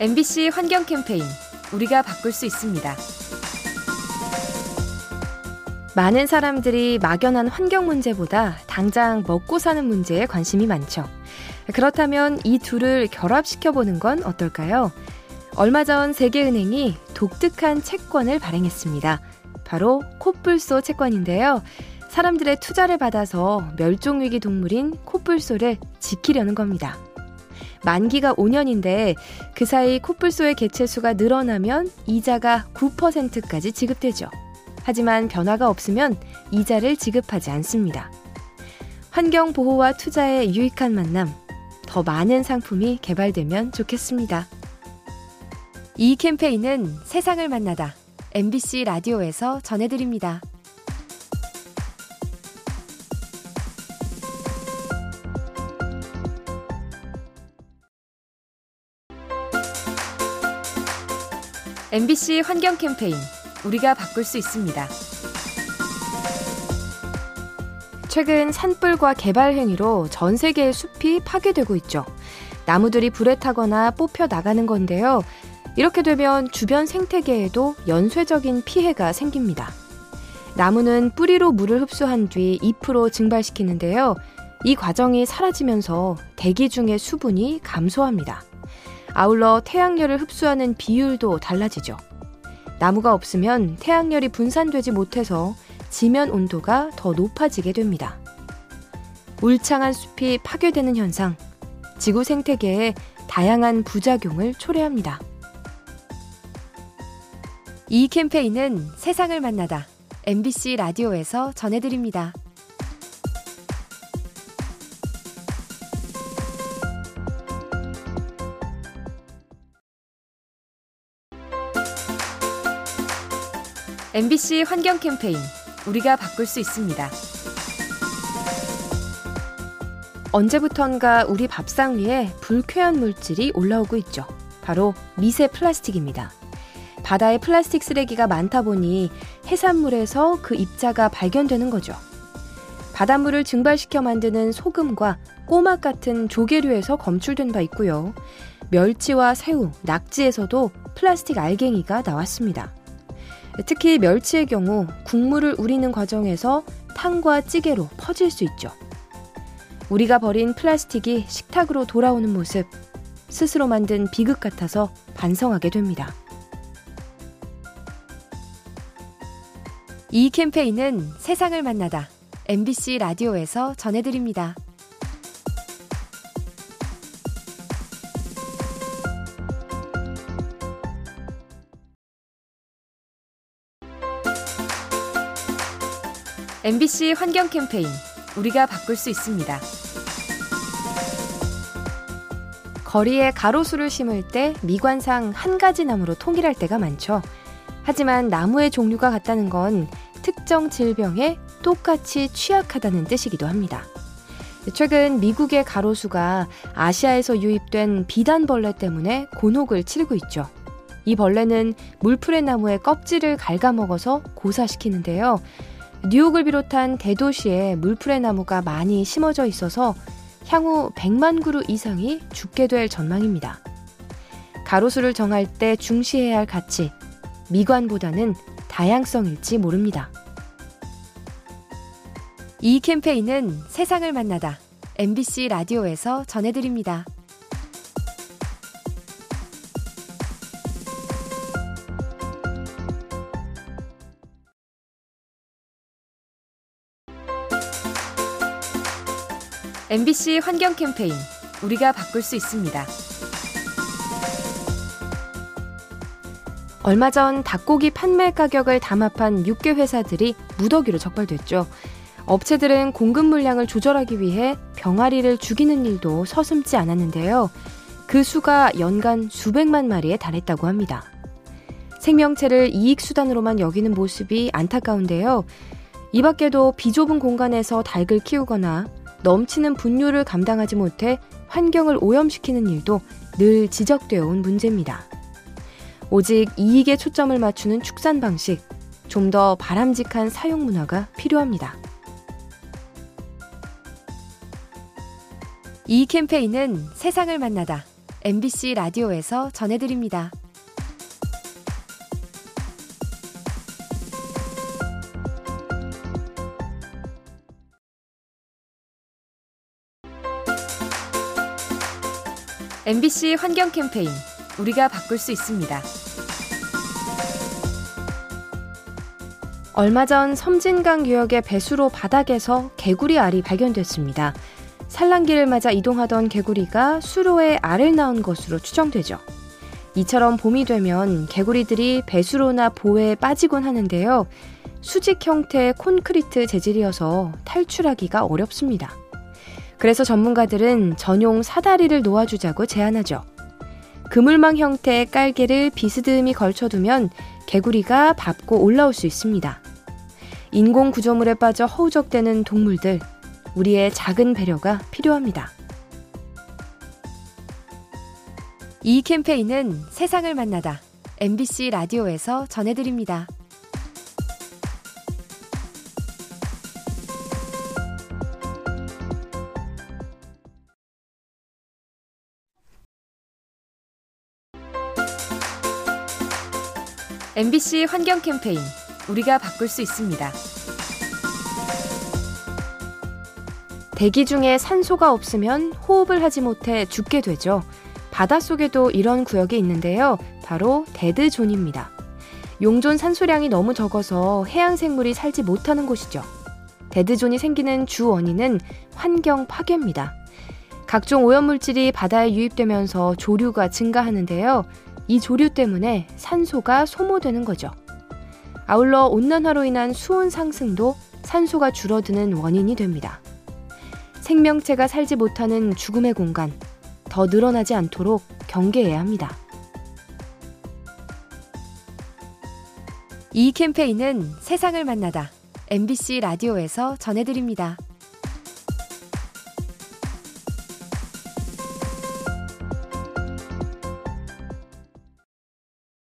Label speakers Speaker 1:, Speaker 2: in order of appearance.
Speaker 1: MBC 환경 캠페인 우리가 바꿀 수 있습니다. 많은 사람들이 막연한 환경 문제보다 당장 먹고 사는 문제에 관심이 많죠. 그렇다면 이 둘을 결합시켜 보는 건 어떨까요? 얼마 전 세계은행이 독특한 채권을 발행했습니다. 바로 코뿔소 채권인데요. 사람들의 투자를 받아서 멸종위기 동물인 코뿔소를 지키려는 겁니다. 만기가 5년인데 그 사이 코뿔소의 개체수가 늘어나면 이자가 9%까지 지급되죠. 하지만 변화가 없으면 이자를 지급하지 않습니다. 환경 보호와 투자의 유익한 만남, 더 많은 상품이 개발되면 좋겠습니다. 이 캠페인은 세상을 만나다 MBC 라디오에서 전해드립니다. MBC 환경 캠페인 우리가 바꿀 수 있습니다. 최근 산불과 개발 행위로 전 세계의 숲이 파괴되고 있죠. 나무들이 불에 타거나 뽑혀 나가는 건데요. 이렇게 되면 주변 생태계에도 연쇄적인 피해가 생깁니다. 나무는 뿌리로 물을 흡수한 뒤 잎으로 증발시키는데요. 이 과정이 사라지면서 대기 중의 수분이 감소합니다. 아울러 태양열을 흡수하는 비율도 달라지죠. 나무가 없으면 태양열이 분산되지 못해서 지면 온도가 더 높아지게 됩니다. 울창한 숲이 파괴되는 현상, 지구 생태계에 다양한 부작용을 초래합니다. 이 캠페인은 세상을 만나다 MBC 라디오에서 전해드립니다. MBC 환경 캠페인 우리가 바꿀 수 있습니다. 언제부턴가 우리 밥상 위에 불쾌한 물질이 올라오고 있죠. 바로 미세 플라스틱입니다. 바다에 플라스틱 쓰레기가 많다 보니 해산물에서 그 입자가 발견되는 거죠. 바닷물을 증발시켜 만드는 소금과 꼬막 같은 조개류에서 검출된 바 있고요. 멸치와 새우, 낙지에서도 플라스틱 알갱이가 나왔습니다. 특히 멸치의 경우 국물을 우리는 과정에서 탕과 찌개로 퍼질 수 있죠. 우리가 버린 플라스틱이 식탁으로 돌아오는 모습, 스스로 만든 비극 같아서 반성하게 됩니다. 이 캠페인은 세상을 만나다 MBC 라디오에서 전해드립니다. MBC 환경 캠페인 우리가 바꿀 수 있습니다. 거리에 가로수를 심을 때 미관상 한 가지 나무로 통일할 때가 많죠. 하지만 나무의 종류가 같다는 건 특정 질병에 똑같이 취약하다는 뜻이기도 합니다. 최근 미국의 가로수가 아시아에서 유입된 비단벌레 때문에 곤혹을 치르고 있죠. 이 벌레는 물풀의 나무의 껍질을 갉아먹어서 고사시키는데요. 뉴욕을 비롯한 대도시에 물풀의 나무가 많이 심어져 있어서 향후 100만 그루 이상이 죽게 될 전망입니다. 가로수를 정할 때 중시해야 할 가치, 미관보다는 다양성일지 모릅니다. 이 캠페인은 세상을 만나다 MBC 라디오에서 전해드립니다. MBC 환경 캠페인 우리가 바꿀 수 있습니다. 얼마 전 닭고기 판매 가격을 담합한 육개 회사들이 무더기로 적발됐죠. 업체들은 공급 물량을 조절하기 위해 병아리를 죽이는 일도 서슴지 않았는데요. 그 수가 연간 수백만 마리에 달했다고 합니다. 생명체를 이익 수단으로만 여기는 모습이 안타까운데요. 이 밖에도 비좁은 공간에서 닭을 키우거나 넘치는 분뇨를 감당하지 못해 환경을 오염시키는 일도 늘 지적되어 온 문제입니다. 오직 이익에 초점을 맞추는 축산 방식, 좀 더 바람직한 사용 문화가 필요합니다. 이 캠페인은 세상을 만나다 MBC 라디오에서 전해드립니다. MBC 환경 캠페인 우리가 바꿀 수 있습니다. 얼마 전 섬진강 유역의 배수로 바닥에서 개구리 알이 발견됐습니다. 산란기를 맞아 이동하던 개구리가 수로에 알을 낳은 것으로 추정되죠. 이처럼 봄이 되면 개구리들이 배수로나 보에 빠지곤 하는데요. 수직 형태의 콘크리트 재질이어서 탈출하기가 어렵습니다. 그래서 전문가들은 전용 사다리를 놓아주자고 제안하죠. 그물망 형태의 깔개를 비스듬히 걸쳐두면 개구리가 밟고 올라올 수 있습니다. 인공 구조물에 빠져 허우적대는 동물들, 우리의 작은 배려가 필요합니다. 이 캠페인은 세상을 만나다 MBC 라디오에서 전해드립니다. MBC 환경 캠페인 우리가 바꿀 수 있습니다. 대기 중에 산소가 없으면 호흡을 하지 못해 죽게 되죠. 바닷속에도 이런 구역이 있는데요. 바로 dead zone입니다. 용존 산소량이 너무 적어서 해양 생물이 살지 못하는 곳이죠. dead zone이 생기는 주 원인은 환경 파괴입니다. 각종 오염물질이 바다에 유입되면서 조류가 증가하는데요. 이 조류 때문에 산소가 소모되는 거죠. 아울러 온난화로 인한 수온 상승도 산소가 줄어드는 원인이 됩니다. 생명체가 살지 못하는 죽음의 공간, 더 늘어나지 않도록 경계해야 합니다. 이 캠페인은 세상을 만나다 MBC 라디오에서 전해드립니다.